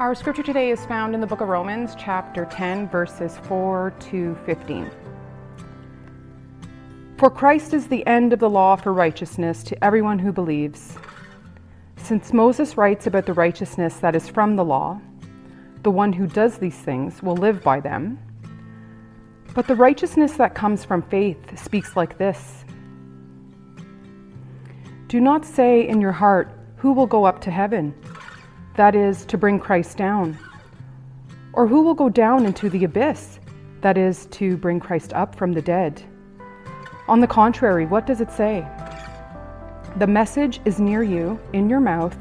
Our scripture today is found in the book of Romans, chapter 10, verses 4 to 15. For Christ is the end of the law for righteousness to everyone who believes. Since Moses writes about the righteousness that is from the law, the one who does these things will live by them. But the righteousness that comes from faith speaks like this Do not say in your heart, Who will go up to heaven? That is, to bring Christ down? Or who will go down into the abyss, that is, to bring Christ up from the dead? On the contrary, what does it say? The message is near you, in your mouth,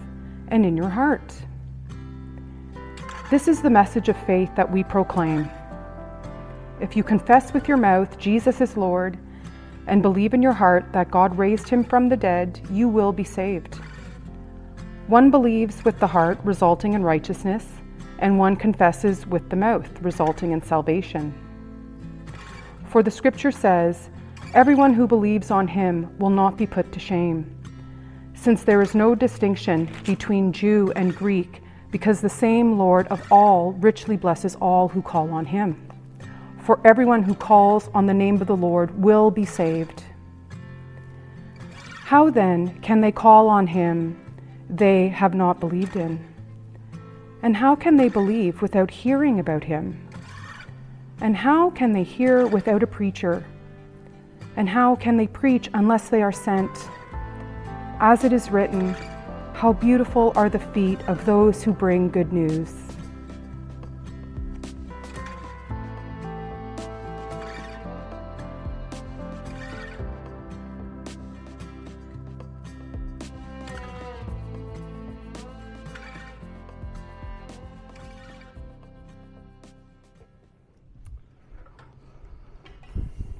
and in your heart. This is the message of faith that we proclaim. If you confess with your mouth Jesus is Lord and believe in your heart that God raised him from the dead, you will be saved. One believes with the heart, resulting in righteousness, and one confesses with the mouth, resulting in salvation. For the scripture says, Everyone who believes on him will not be put to shame, since there is no distinction between Jew and Greek, because the same Lord of all richly blesses all who call on him. For everyone who calls on the name of the Lord will be saved. How then can they call on him? They have not believed in? And how can they believe without hearing about him? And how can they hear without a preacher? And how can they preach unless they are sent? As it is written, How beautiful are the feet of those who bring good news.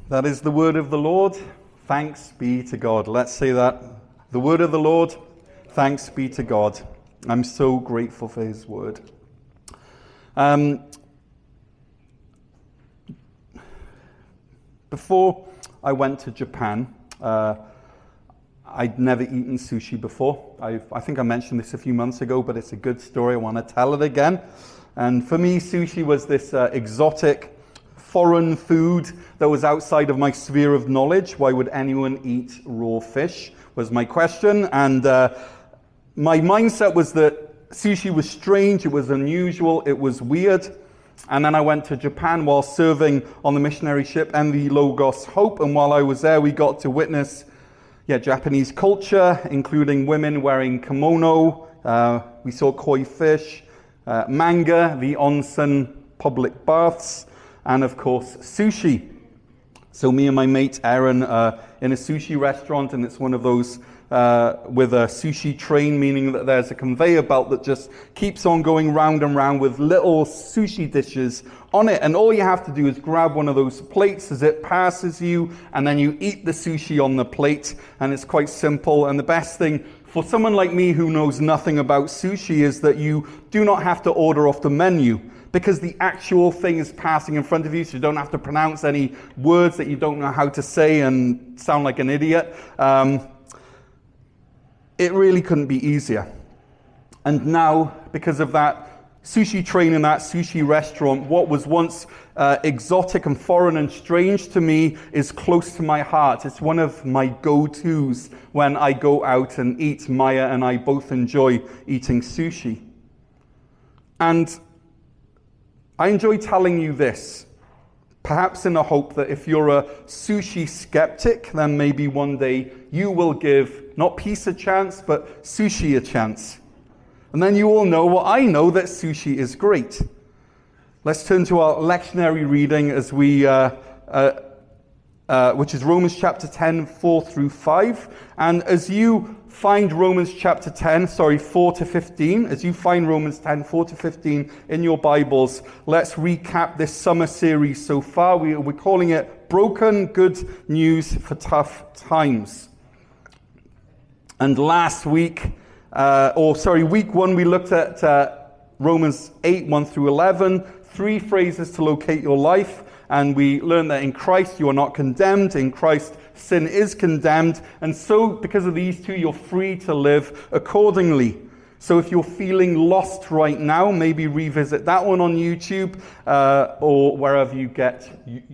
That is the word of the Lord. Thanks be to God. Let's say that. The word of the Lord. Thanks be to God. I'm so grateful for his word. Um, before I went to Japan, uh, I'd never eaten sushi before. i I think I mentioned this a few months ago, but it's a good story. I want to tell it again. And for me, sushi was this uh, exotic foreign food that was outside of my sphere of knowledge. Why would anyone eat raw fish? Was my question. And uh, my mindset was that sushi was strange, it was unusual, it was weird. And then I went to Japan while serving on the missionary ship and the Logos Hope. And while I was there, we got to witness yeah, Japanese culture, including women wearing kimono. Uh, we saw koi fish, uh, manga, the onsen public baths and of course, sushi. So, me and my mate Aaron are in a sushi restaurant, and it's one of those uh, with a sushi train, meaning that there's a conveyor belt that just keeps on going round and round with little sushi dishes on it. And all you have to do is grab one of those plates as it passes you, and then you eat the sushi on the plate. And it's quite simple. And the best thing for someone like me who knows nothing about sushi is that you do not have to order off the menu because the actual thing is passing in front of you, so you don't have to pronounce any words that you don't know how to say and sound like an idiot. Um, it really couldn't be easier. And now, because of that sushi train in that sushi restaurant, what was once uh, exotic and foreign and strange to me is close to my heart. It's one of my go tos when I go out and eat. Maya and I both enjoy eating sushi. And I enjoy telling you this, perhaps in the hope that if you're a sushi skeptic, then maybe one day you will give not peace a chance, but sushi a chance. And then you all know what I know that sushi is great. Let's turn to our lectionary reading as we uh, uh, uh, which is Romans chapter 10, 4 through 5. And as you find Romans chapter 10, sorry, 4 to 15, as you find Romans 10, 4 to 15 in your Bibles, let's recap this summer series so far. We, we're calling it Broken Good News for Tough Times. And last week, uh, or sorry, week one, we looked at uh, Romans 8, 1 through 11, three phrases to locate your life and we learn that in Christ you are not condemned. In Christ, sin is condemned. And so, because of these two, you're free to live accordingly. So if you're feeling lost right now, maybe revisit that one on YouTube uh, or wherever you get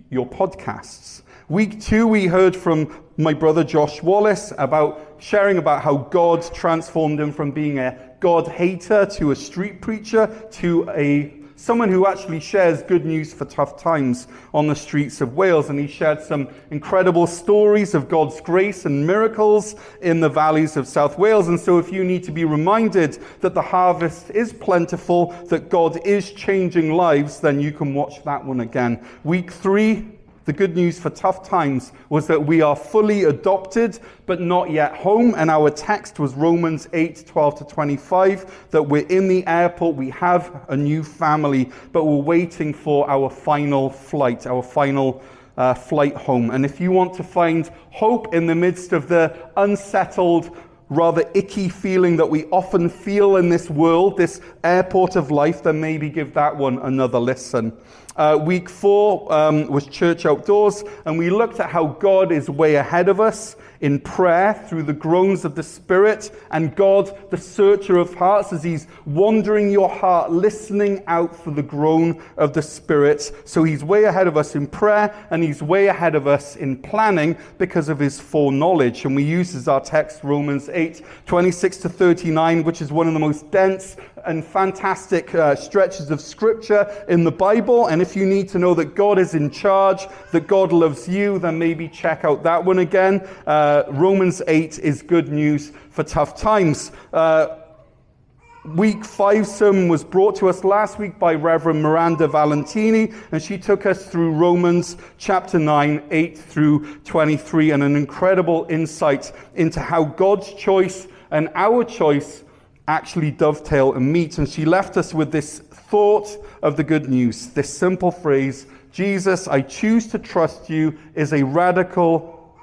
your podcasts. Week two, we heard from my brother Josh Wallace about sharing about how God transformed him from being a God hater to a street preacher to a someone who actually shares good news for tough times on the streets of Wales. And he shared some incredible stories of God's grace and miracles in the valleys of South Wales. And so, if you need to be reminded that the harvest is plentiful, that God is changing lives, then you can watch that one again. Week three, the good news for tough times was that we are fully adopted, but not yet home. And our text was Romans 8 12 to 25, that we're in the airport, we have a new family, but we're waiting for our final flight, our final uh, flight home. And if you want to find hope in the midst of the unsettled, rather icky feeling that we often feel in this world, this airport of life, then maybe give that one another listen. Uh, week four um, was church outdoors, and we looked at how God is way ahead of us in prayer through the groans of the Spirit, and God, the searcher of hearts, as He's wandering your heart, listening out for the groan of the Spirit. So He's way ahead of us in prayer, and He's way ahead of us in planning because of His foreknowledge. And we use as our text Romans 8 26 to 39, which is one of the most dense and fantastic uh, stretches of scripture in the Bible. And if you need to know that God is in charge, that God loves you, then maybe check out that one again. Uh, Romans 8 is good news for tough times. Uh, week five sermon was brought to us last week by Reverend Miranda Valentini, and she took us through Romans chapter 9, 8 through 23, and an incredible insight into how God's choice and our choice actually dovetail and meet. And she left us with this thought of the good news, this simple phrase Jesus, I choose to trust you, is a radical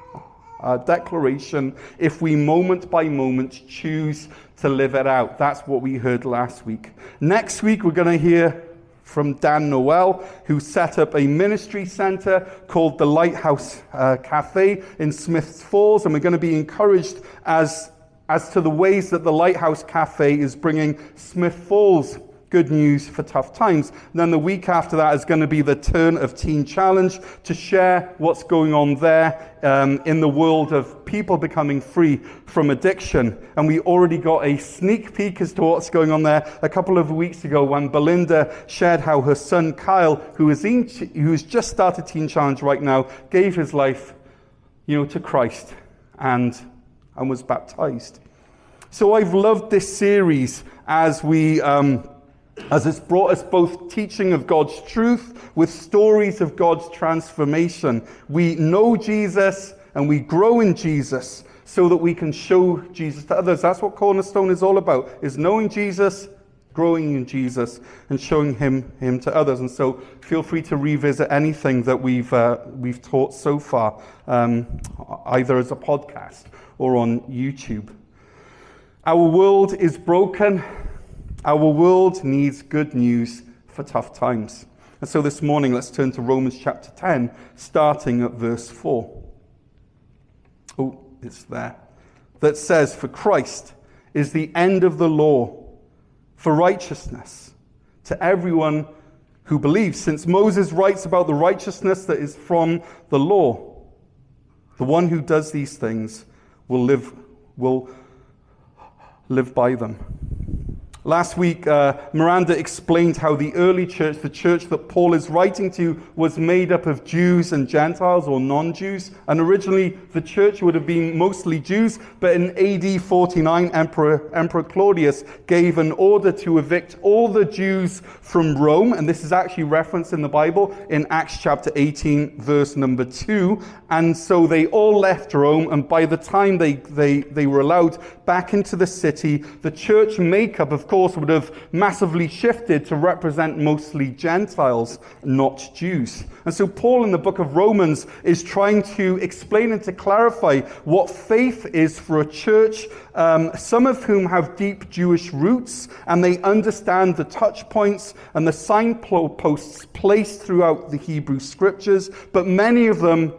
uh, declaration if we moment by moment choose to live it out. That's what we heard last week. Next week, we're going to hear from Dan Noel, who set up a ministry center called the Lighthouse uh, Cafe in Smiths Falls. And we're going to be encouraged as as to the ways that the Lighthouse Cafe is bringing Smiths Falls good news for tough times. And then the week after that is going to be the turn of Teen Challenge to share what's going on there um, in the world of people becoming free from addiction. And we already got a sneak peek as to what's going on there a couple of weeks ago when Belinda shared how her son Kyle, who is in, who's just started Teen Challenge right now, gave his life, you know, to Christ and and was baptized. So I've loved this series as we. Um, as it's brought us both teaching of God's truth with stories of God's transformation. We know Jesus and we grow in Jesus so that we can show Jesus to others. That's what Cornerstone is all about, is knowing Jesus, growing in Jesus, and showing him, him to others. And so feel free to revisit anything that we've, uh, we've taught so far, um, either as a podcast or on YouTube. Our world is broken. Our world needs good news for tough times. And so this morning, let's turn to Romans chapter 10, starting at verse 4. Oh, it's there. That says, For Christ is the end of the law for righteousness to everyone who believes, since Moses writes about the righteousness that is from the law. The one who does these things will live, will live by them. Last week, uh, Miranda explained how the early church, the church that Paul is writing to, was made up of Jews and Gentiles or non Jews. And originally, the church would have been mostly Jews, but in AD 49, Emperor, Emperor Claudius gave an order to evict all the Jews from Rome. And this is actually referenced in the Bible in Acts chapter 18, verse number 2. And so they all left Rome. And by the time they, they, they were allowed back into the city, the church makeup, of course, would have massively shifted to represent mostly Gentiles, not Jews. And so Paul in the book of Romans is trying to explain and to clarify what faith is for a church, um, some of whom have deep Jewish roots, and they understand the touch points and the signposts placed throughout the Hebrew scriptures, but many of them,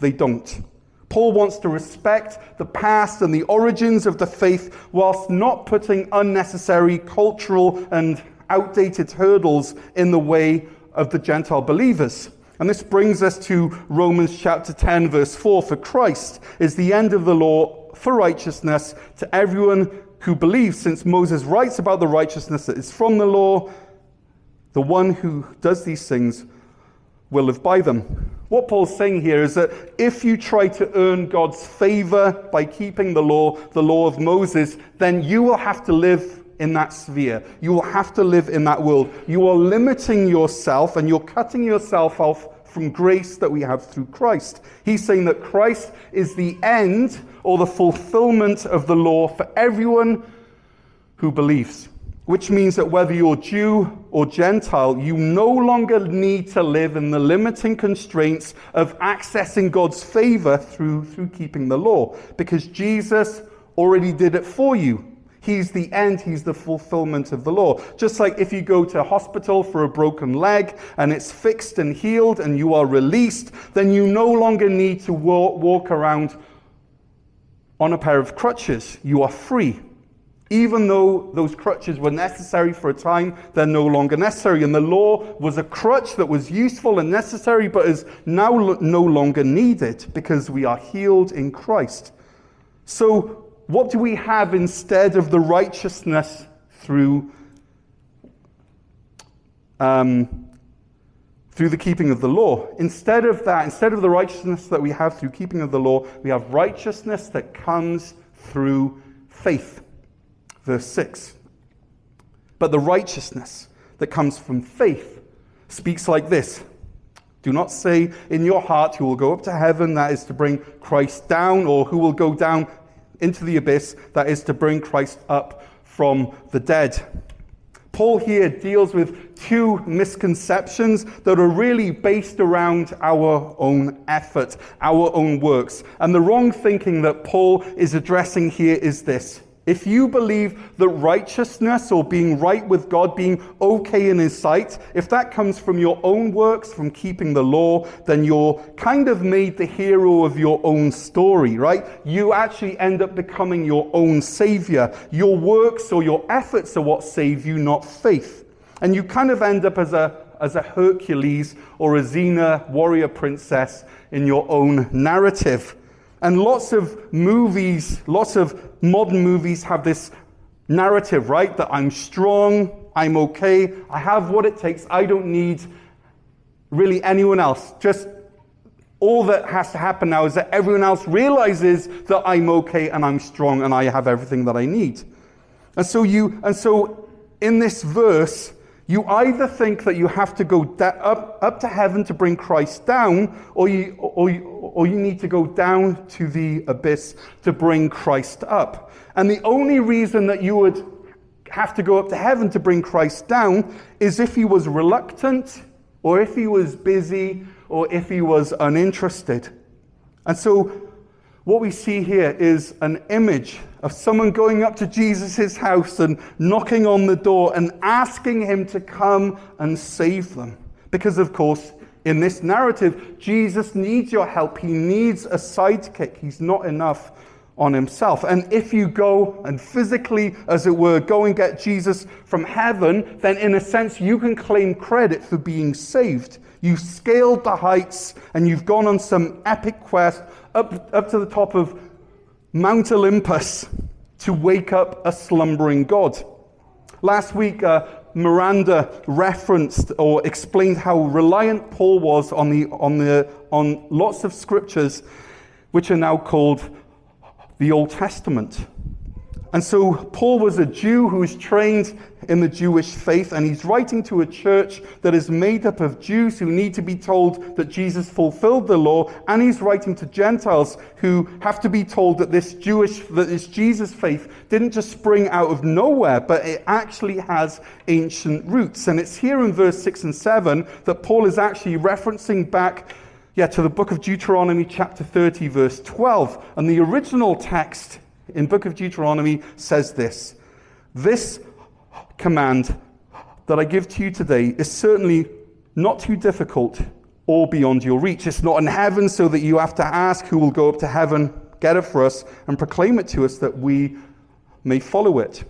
they don't. Paul wants to respect the past and the origins of the faith whilst not putting unnecessary cultural and outdated hurdles in the way of the Gentile believers. And this brings us to Romans chapter 10, verse 4. For Christ is the end of the law for righteousness to everyone who believes, since Moses writes about the righteousness that is from the law, the one who does these things will live by them. What Paul's saying here is that if you try to earn God's favor by keeping the law, the law of Moses, then you will have to live in that sphere. You will have to live in that world. You are limiting yourself and you're cutting yourself off from grace that we have through Christ. He's saying that Christ is the end or the fulfillment of the law for everyone who believes. Which means that whether you're Jew or Gentile, you no longer need to live in the limiting constraints of accessing God's favor through, through keeping the law, because Jesus already did it for you. He's the end, he's the fulfillment of the law. Just like if you go to hospital for a broken leg and it's fixed and healed and you are released, then you no longer need to walk, walk around on a pair of crutches. You are free. Even though those crutches were necessary for a time, they're no longer necessary. And the law was a crutch that was useful and necessary, but is now no longer needed because we are healed in Christ. So what do we have instead of the righteousness through, um, through the keeping of the law? Instead of that, instead of the righteousness that we have through keeping of the law, we have righteousness that comes through faith. Verse 6. But the righteousness that comes from faith speaks like this do not say in your heart, who will go up to heaven, that is to bring Christ down, or who will go down into the abyss, that is to bring Christ up from the dead. Paul here deals with two misconceptions that are really based around our own effort, our own works. And the wrong thinking that Paul is addressing here is this if you believe that righteousness or being right with God, being okay in His sight, if that comes from your own works, from keeping the law, then you're kind of made the hero of your own story, right? You actually end up becoming your own savior. Your works or your efforts are what save you, not faith. And you kind of end up as a, as a Hercules or a Xena warrior princess in your own narrative. And lots of movies, lots of modern movies have this narrative, right? That I'm strong, I'm okay, I have what it takes, I don't need really anyone else. Just all that has to happen now is that everyone else realizes that I'm okay and I'm strong and I have everything that I need. And so you, and so in this verse, you either think that you have to go up, up to heaven to bring Christ down, or you, or, you, or you need to go down to the abyss to bring Christ up. And the only reason that you would have to go up to heaven to bring Christ down is if he was reluctant, or if he was busy, or if he was uninterested. And so what we see here is an image of someone going up to Jesus' house and knocking on the door and asking him to come and save them. Because, of course, in this narrative, Jesus needs your help. He needs a sidekick. He's not enough on himself. And if you go and physically, as it were, go and get Jesus from heaven, then in a sense, you can claim credit for being saved. You've scaled the heights and you've gone on some epic quest up, up to the top of Mount Olympus to wake up a slumbering God. Last week, uh, Miranda referenced or explained how reliant Paul was on, the, on, the, on lots of scriptures which are now called the Old Testament. And so Paul was a Jew who was trained in the Jewish faith, and he's writing to a church that is made up of Jews who need to be told that Jesus fulfilled the law, and he's writing to Gentiles who have to be told that this Jewish, that this Jesus faith didn't just spring out of nowhere, but it actually has ancient roots. And it's here in verse 6 and 7 that Paul is actually referencing back yeah, to the book of Deuteronomy, chapter 30, verse 12. And the original text in book of Deuteronomy says this This command that I give to you today is certainly not too difficult or beyond your reach. It's not in heaven so that you have to ask who will go up to heaven, get it for us, and proclaim it to us that we may follow it.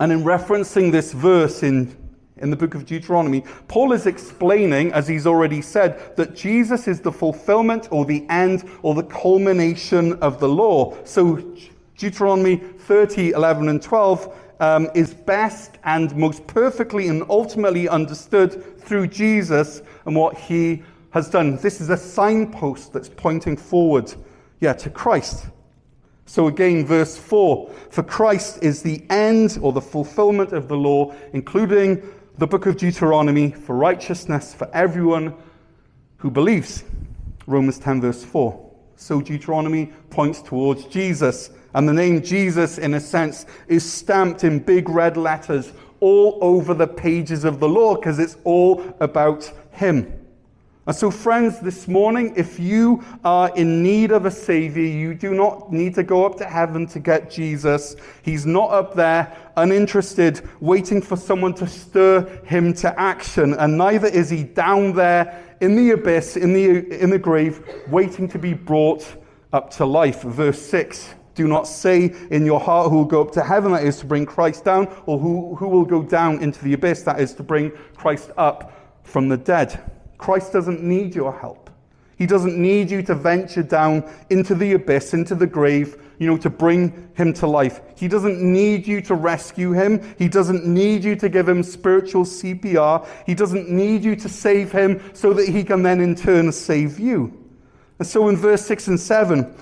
And in referencing this verse in, in the book of Deuteronomy, Paul is explaining, as he's already said, that Jesus is the fulfillment or the end or the culmination of the law. So Deuteronomy 30, 11, and 12 um, is best and most perfectly and ultimately understood through Jesus and what he has done. This is a signpost that's pointing forward, yeah, to Christ. So again, verse 4 For Christ is the end or the fulfillment of the law, including the book of Deuteronomy, for righteousness for everyone who believes. Romans 10, verse 4. So Deuteronomy points towards Jesus. And the name Jesus, in a sense, is stamped in big red letters all over the pages of the law because it's all about Him. And so, friends, this morning, if you are in need of a Savior, you do not need to go up to heaven to get Jesus. He's not up there, uninterested, waiting for someone to stir him to action. And neither is he down there in the abyss, in the, in the grave, waiting to be brought up to life. Verse 6 Do not say in your heart who will go up to heaven, that is to bring Christ down, or who, who will go down into the abyss, that is to bring Christ up from the dead. Christ doesn't need your help. He doesn't need you to venture down into the abyss, into the grave, you know, to bring him to life. He doesn't need you to rescue him. He doesn't need you to give him spiritual CPR. He doesn't need you to save him so that he can then in turn save you. And so in verse 6 and 7,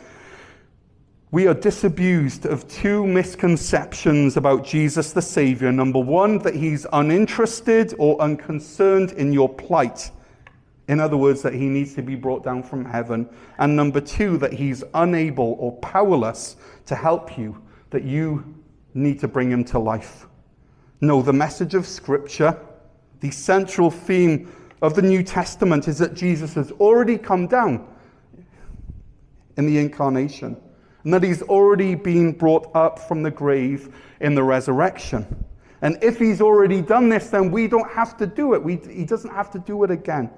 we are disabused of two misconceptions about Jesus the Savior. Number one, that he's uninterested or unconcerned in your plight. In other words, that he needs to be brought down from heaven. And number two, that he's unable or powerless to help you, that you need to bring him to life. No, the message of Scripture, the central theme of the New Testament is that Jesus has already come down in the incarnation, and that he's already been brought up from the grave in the resurrection. And if he's already done this, then we don't have to do it. We, he doesn't have to do it again.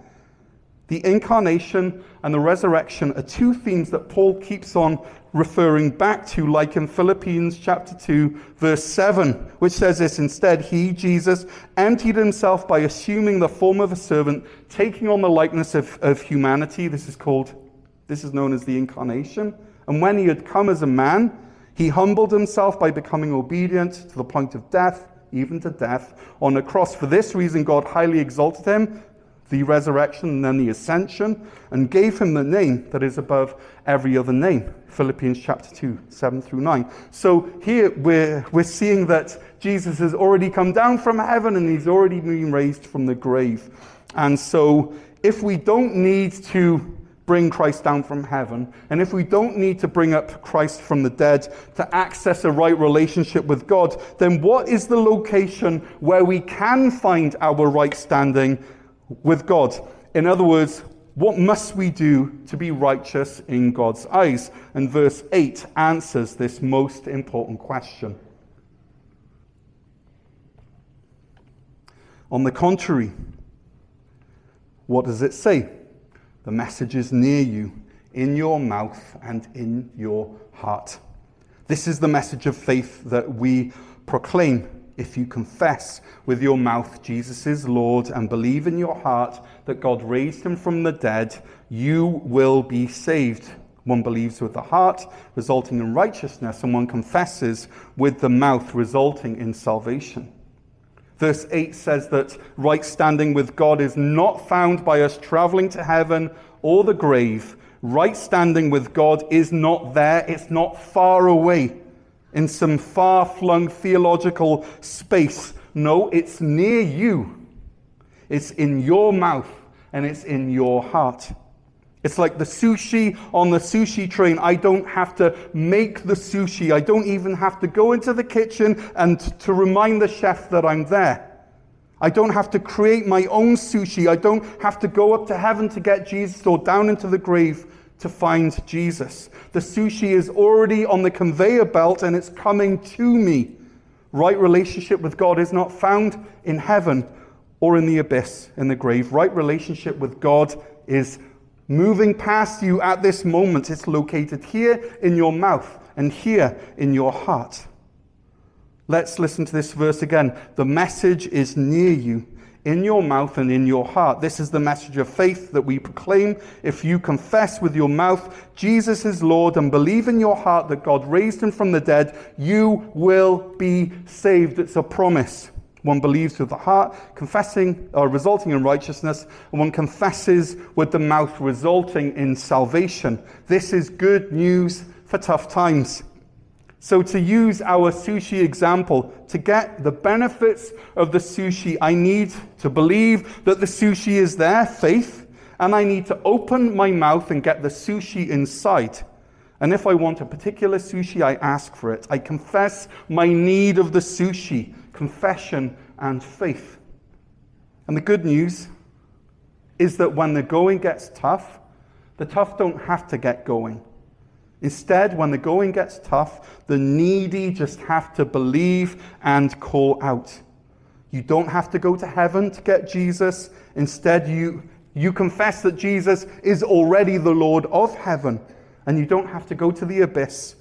The incarnation and the resurrection are two themes that Paul keeps on referring back to, like in Philippians chapter 2, verse 7, which says this instead, He, Jesus, emptied himself by assuming the form of a servant, taking on the likeness of, of humanity. This is called, this is known as the incarnation. And when he had come as a man, he humbled himself by becoming obedient to the point of death, even to death on a cross. For this reason, God highly exalted him the resurrection and then the ascension, and gave him the name that is above every other name. Philippians chapter 2, 7 through 9. So here we're, we're seeing that Jesus has already come down from heaven and he's already been raised from the grave. And so if we don't need to bring Christ down from heaven, and if we don't need to bring up Christ from the dead to access a right relationship with God, then what is the location where we can find our right standing with God. In other words, what must we do to be righteous in God's eyes? And verse 8 answers this most important question. On the contrary, what does it say? The message is near you, in your mouth and in your heart. This is the message of faith that we proclaim if you confess with your mouth Jesus is Lord and believe in your heart that God raised him from the dead, you will be saved. One believes with the heart, resulting in righteousness, and one confesses with the mouth, resulting in salvation. Verse 8 says that right standing with God is not found by us traveling to heaven or the grave. Right standing with God is not there, it's not far away in some far flung theological space. No, it's near you. It's in your mouth and it's in your heart. It's like the sushi on the sushi train. I don't have to make the sushi. I don't even have to go into the kitchen and to remind the chef that I'm there. I don't have to create my own sushi. I don't have to go up to heaven to get Jesus or down into the grave to find Jesus. The sushi is already on the conveyor belt and it's coming to me. Right relationship with God is not found in heaven or in the abyss, in the grave. Right relationship with God is moving past you at this moment. It's located here in your mouth and here in your heart. Let's listen to this verse again. The message is near you, in your mouth and in your heart. This is the message of faith that we proclaim. If you confess with your mouth Jesus is Lord and believe in your heart that God raised him from the dead, you will be saved. It's a promise. One believes with the heart, confessing or uh, resulting in righteousness, and one confesses with the mouth, resulting in salvation. This is good news for tough times. So, to use our sushi example, to get the benefits of the sushi, I need to believe that the sushi is there, faith, and I need to open my mouth and get the sushi inside. And if I want a particular sushi, I ask for it. I confess my need of the sushi, confession and faith. And the good news is that when the going gets tough, the tough don't have to get going. Instead, when the going gets tough, the needy just have to believe and call out. You don't have to go to heaven to get Jesus. Instead, you, you confess that Jesus is already the Lord of heaven, and you don't have to go to the abyss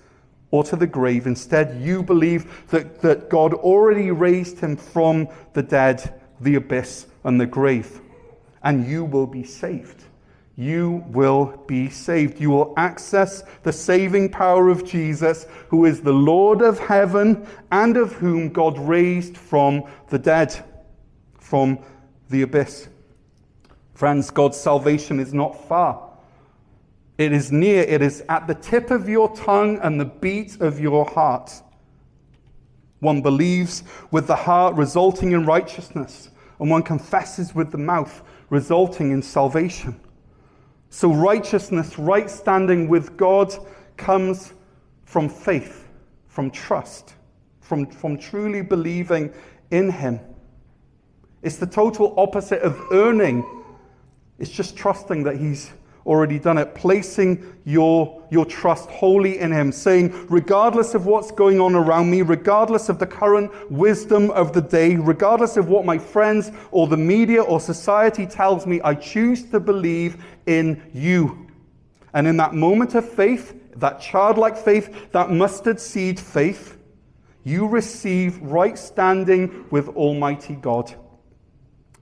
or to the grave. Instead, you believe that, that God already raised him from the dead, the abyss, and the grave, and you will be saved you will be saved. You will access the saving power of Jesus, who is the Lord of heaven and of whom God raised from the dead, from the abyss. Friends, God's salvation is not far. It is near. It is at the tip of your tongue and the beat of your heart. One believes with the heart, resulting in righteousness, and one confesses with the mouth, resulting in salvation. So, righteousness, right standing with God, comes from faith, from trust, from, from truly believing in Him. It's the total opposite of earning, it's just trusting that He's already done it, placing your, your trust wholly in Him, saying, regardless of what's going on around me, regardless of the current wisdom of the day, regardless of what my friends or the media or society tells me, I choose to believe in you. And in that moment of faith, that childlike faith, that mustard seed faith, you receive right standing with Almighty God.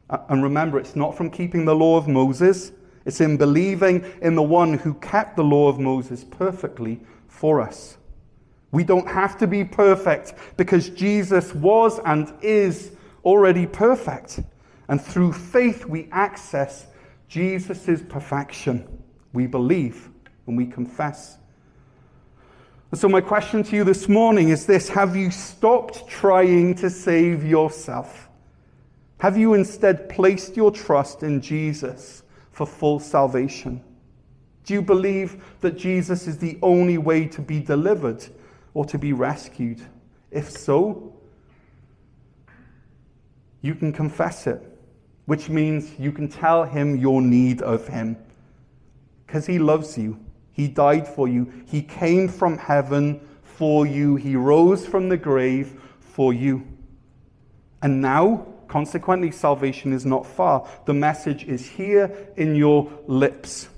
And remember, it's not from keeping the law of Moses. It's in believing in the one who kept the law of Moses perfectly for us. We don't have to be perfect because Jesus was and is already perfect. And through faith, we access Jesus' perfection. We believe and we confess. And so, my question to you this morning is this Have you stopped trying to save yourself? Have you instead placed your trust in Jesus? For full salvation? Do you believe that Jesus is the only way to be delivered or to be rescued? If so, you can confess it, which means you can tell him your need of him because he loves you. He died for you. He came from heaven for you. He rose from the grave for you. And now Consequently, salvation is not far. The message is here in your lips,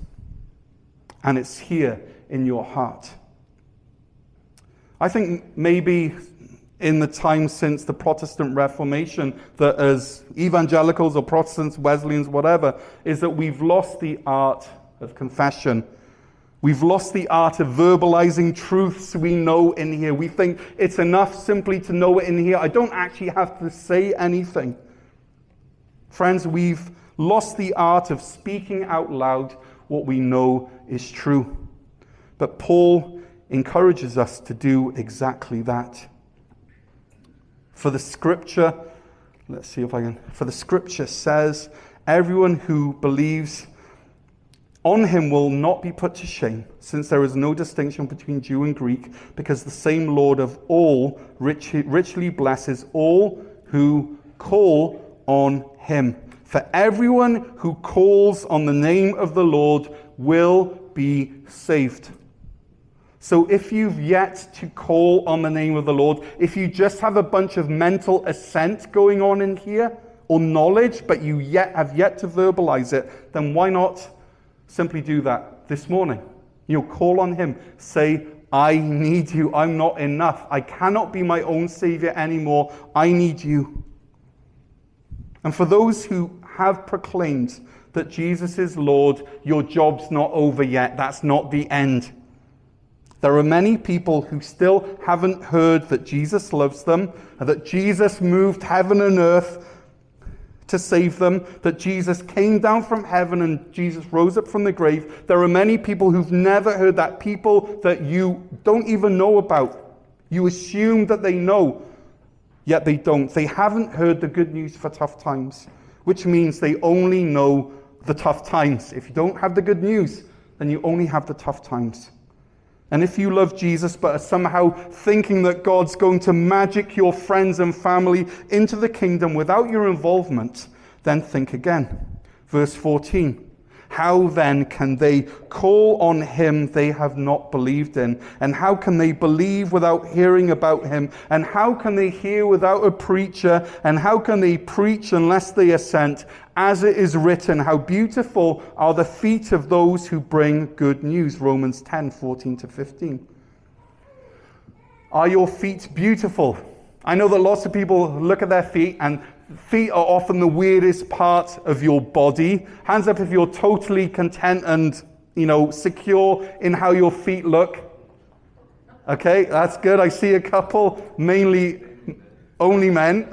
and it's here in your heart. I think maybe in the time since the Protestant Reformation, that as evangelicals or Protestants, Wesleyans, whatever, is that we've lost the art of confession. We've lost the art of verbalizing truths we know in here. We think it's enough simply to know it in here. I don't actually have to say anything. Friends, we've lost the art of speaking out loud what we know is true. But Paul encourages us to do exactly that. For the scripture, let's see if I can, for the scripture says, everyone who believes on him will not be put to shame, since there is no distinction between Jew and Greek, because the same Lord of all richly blesses all who call on him. For everyone who calls on the name of the Lord will be saved. So if you've yet to call on the name of the Lord, if you just have a bunch of mental assent going on in here, or knowledge, but you yet have yet to verbalize it, then why not simply do that this morning. You'll call on Him. Say, I need you. I'm not enough. I cannot be my own Savior anymore. I need you. And for those who have proclaimed that Jesus is Lord, your job's not over yet. That's not the end. There are many people who still haven't heard that Jesus loves them, and that Jesus moved heaven and earth to save them, that Jesus came down from heaven and Jesus rose up from the grave. There are many people who've never heard that, people that you don't even know about. You assume that they know, yet they don't. They haven't heard the good news for tough times, which means they only know the tough times. If you don't have the good news, then you only have the tough times. And if you love Jesus but are somehow thinking that God's going to magic your friends and family into the kingdom without your involvement, then think again. Verse 14. How then can they call on him they have not believed in? And how can they believe without hearing about him? And how can they hear without a preacher? And how can they preach unless they are sent? As it is written, how beautiful are the feet of those who bring good news. Romans 10 14 to 15. Are your feet beautiful? I know that lots of people look at their feet and feet are often the weirdest part of your body. Hands up if you're totally content and, you know, secure in how your feet look. Okay, that's good. I see a couple, mainly only men.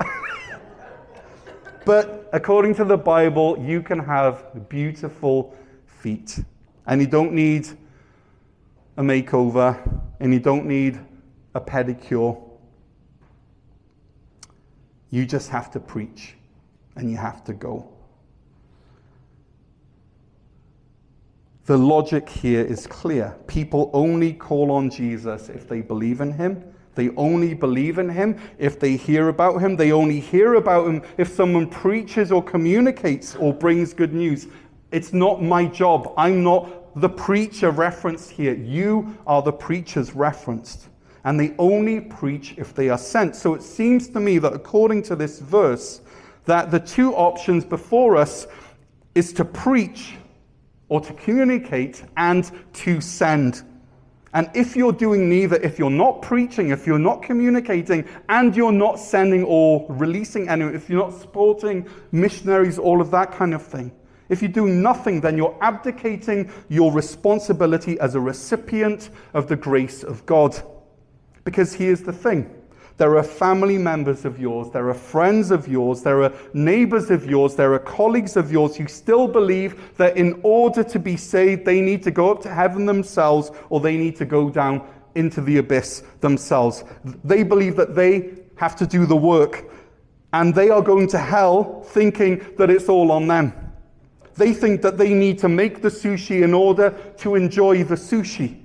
but according to the Bible, you can have beautiful feet. And you don't need a makeover, and you don't need a pedicure you just have to preach and you have to go. The logic here is clear. People only call on Jesus if they believe in him. They only believe in him if they hear about him. They only hear about him if someone preaches or communicates or brings good news. It's not my job. I'm not the preacher referenced here. You are the preachers referenced and they only preach if they are sent. So it seems to me that according to this verse, that the two options before us is to preach or to communicate and to send. And if you're doing neither, if you're not preaching, if you're not communicating, and you're not sending or releasing anyone, if you're not supporting missionaries, all of that kind of thing, if you do nothing, then you're abdicating your responsibility as a recipient of the grace of God. Because here's the thing there are family members of yours, there are friends of yours, there are neighbors of yours, there are colleagues of yours who still believe that in order to be saved, they need to go up to heaven themselves or they need to go down into the abyss themselves. They believe that they have to do the work and they are going to hell thinking that it's all on them. They think that they need to make the sushi in order to enjoy the sushi.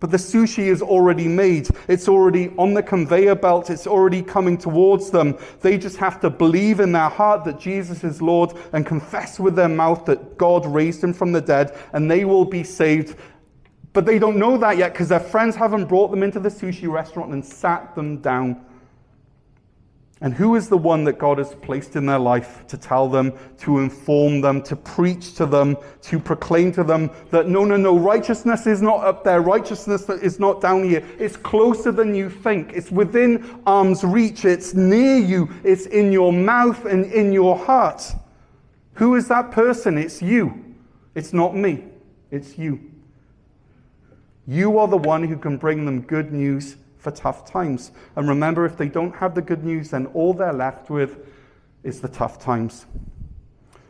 But the sushi is already made. It's already on the conveyor belt. It's already coming towards them. They just have to believe in their heart that Jesus is Lord and confess with their mouth that God raised him from the dead and they will be saved. But they don't know that yet because their friends haven't brought them into the sushi restaurant and sat them down and who is the one that God has placed in their life to tell them, to inform them, to preach to them, to proclaim to them that no, no, no, righteousness is not up there. Righteousness is not down here. It's closer than you think. It's within arm's reach. It's near you. It's in your mouth and in your heart. Who is that person? It's you. It's not me. It's you. You are the one who can bring them good news for tough times. And remember, if they don't have the good news, then all they're left with is the tough times.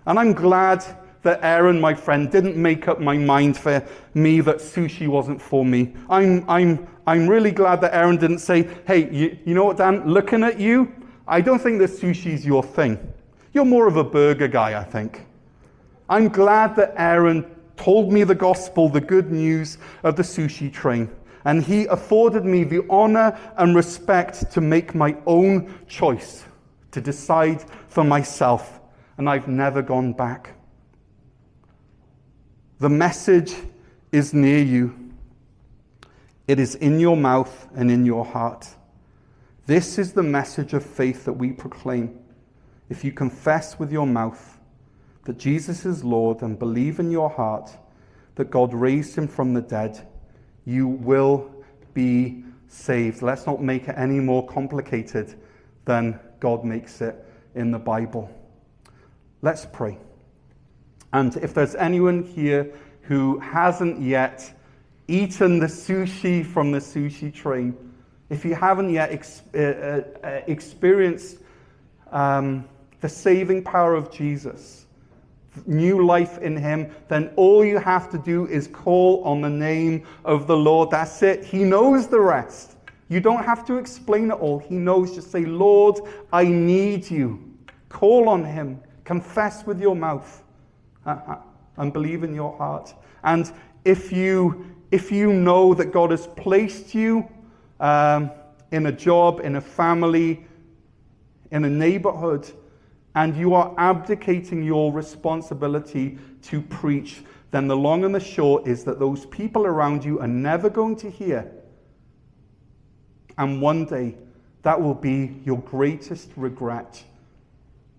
And I'm glad that Aaron, my friend, didn't make up my mind for me that sushi wasn't for me. I'm, I'm, I'm really glad that Aaron didn't say, hey, you, you know what, Dan, looking at you, I don't think that sushi's your thing. You're more of a burger guy, I think. I'm glad that Aaron told me the gospel, the good news of the sushi train and he afforded me the honor and respect to make my own choice, to decide for myself, and I've never gone back. The message is near you. It is in your mouth and in your heart. This is the message of faith that we proclaim. If you confess with your mouth that Jesus is Lord and believe in your heart that God raised him from the dead, you will be saved. Let's not make it any more complicated than God makes it in the Bible. Let's pray. And if there's anyone here who hasn't yet eaten the sushi from the sushi train, if you haven't yet ex- uh, uh, uh experienced um, the saving power of Jesus, new life in Him, then all you have to do is call on the name of the Lord. That's it. He knows the rest. You don't have to explain it all. He knows. Just say, Lord, I need you. Call on Him. Confess with your mouth uh, uh, and believe in your heart. And if you, if you know that God has placed you um, in a job, in a family, in a neighborhood, and you are abdicating your responsibility to preach, then the long and the short is that those people around you are never going to hear. And one day, that will be your greatest regret